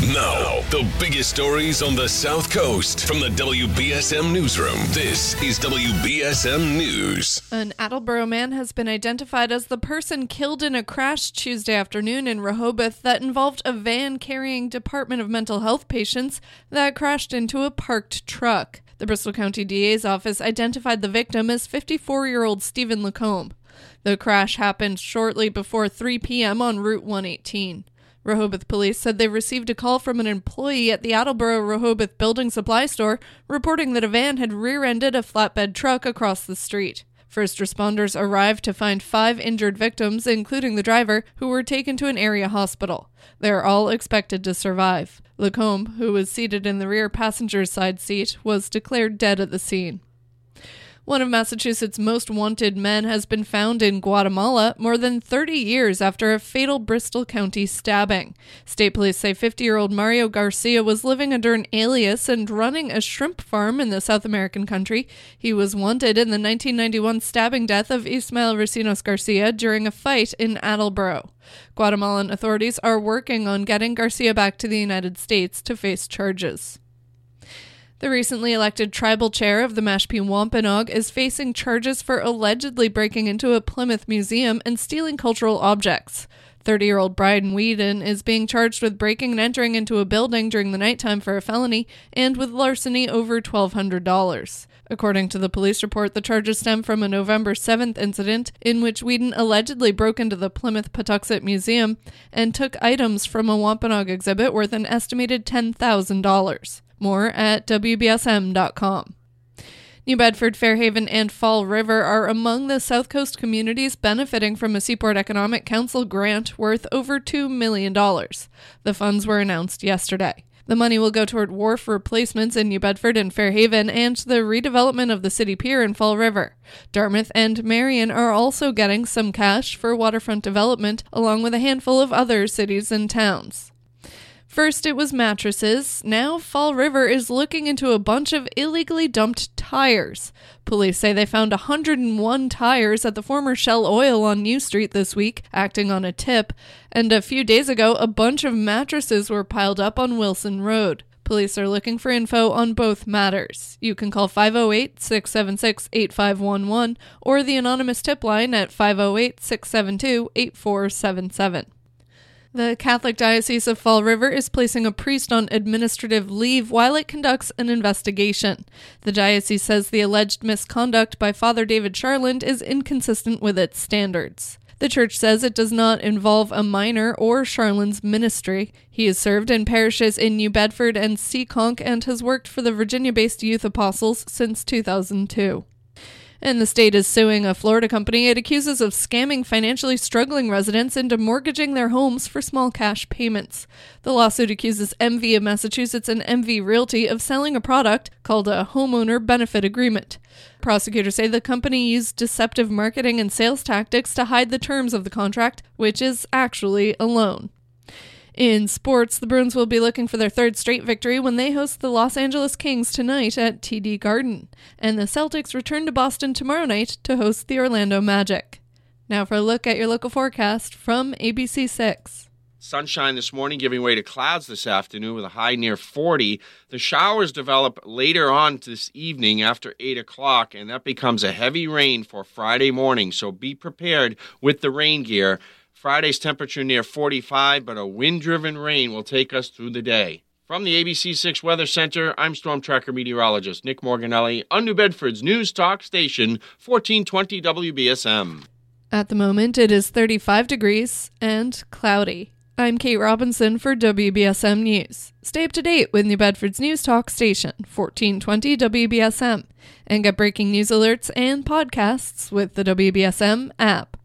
Now, the biggest stories on the South Coast from the WBSM Newsroom. This is WBSM News. An Attleboro man has been identified as the person killed in a crash Tuesday afternoon in Rehoboth that involved a van carrying Department of Mental Health patients that crashed into a parked truck. The Bristol County DA's office identified the victim as 54 year old Stephen Lacombe. The crash happened shortly before 3 p.m. on Route 118. Rehoboth police said they received a call from an employee at the Attleboro Rehoboth building supply store reporting that a van had rear ended a flatbed truck across the street. First responders arrived to find five injured victims, including the driver, who were taken to an area hospital. They are all expected to survive. Lacombe, who was seated in the rear passenger's side seat, was declared dead at the scene. One of Massachusetts' most wanted men has been found in Guatemala more than 30 years after a fatal Bristol County stabbing. State police say 50 year old Mario Garcia was living under an alias and running a shrimp farm in the South American country. He was wanted in the 1991 stabbing death of Ismael Ricinos Garcia during a fight in Attleboro. Guatemalan authorities are working on getting Garcia back to the United States to face charges. The recently elected tribal chair of the Mashpee Wampanoag is facing charges for allegedly breaking into a Plymouth museum and stealing cultural objects. 30 year old Brian Weeden is being charged with breaking and entering into a building during the nighttime for a felony and with larceny over $1,200. According to the police report, the charges stem from a November 7th incident in which Weeden allegedly broke into the Plymouth Patuxet Museum and took items from a Wampanoag exhibit worth an estimated $10,000. More at WBSM.com. New Bedford, Fairhaven, and Fall River are among the South Coast communities benefiting from a Seaport Economic Council grant worth over $2 million. The funds were announced yesterday. The money will go toward wharf replacements in New Bedford and Fairhaven and the redevelopment of the city pier in Fall River. Dartmouth and Marion are also getting some cash for waterfront development, along with a handful of other cities and towns. First, it was mattresses. Now, Fall River is looking into a bunch of illegally dumped tires. Police say they found 101 tires at the former Shell Oil on New Street this week, acting on a tip. And a few days ago, a bunch of mattresses were piled up on Wilson Road. Police are looking for info on both matters. You can call 508 676 8511 or the anonymous tip line at 508 672 8477. The Catholic Diocese of Fall River is placing a priest on administrative leave while it conducts an investigation. The diocese says the alleged misconduct by Father David Charland is inconsistent with its standards. The church says it does not involve a minor or Charland's ministry. He has served in parishes in New Bedford and Seekonk and has worked for the Virginia based Youth Apostles since 2002 and the state is suing a Florida company it accuses of scamming financially struggling residents into mortgaging their homes for small cash payments. The lawsuit accuses MV of Massachusetts and MV Realty of selling a product called a homeowner benefit agreement. Prosecutors say the company used deceptive marketing and sales tactics to hide the terms of the contract, which is actually a loan. In sports, the Bruins will be looking for their third straight victory when they host the Los Angeles Kings tonight at TD Garden. And the Celtics return to Boston tomorrow night to host the Orlando Magic. Now for a look at your local forecast from ABC6. Sunshine this morning giving way to clouds this afternoon with a high near 40. The showers develop later on this evening after 8 o'clock, and that becomes a heavy rain for Friday morning. So be prepared with the rain gear. Friday's temperature near 45, but a wind driven rain will take us through the day. From the ABC6 Weather Center, I'm Storm Tracker meteorologist Nick Morganelli on New Bedford's News Talk Station, 1420 WBSM. At the moment, it is 35 degrees and cloudy. I'm Kate Robinson for WBSM News. Stay up to date with New Bedford's News Talk Station, 1420 WBSM, and get breaking news alerts and podcasts with the WBSM app.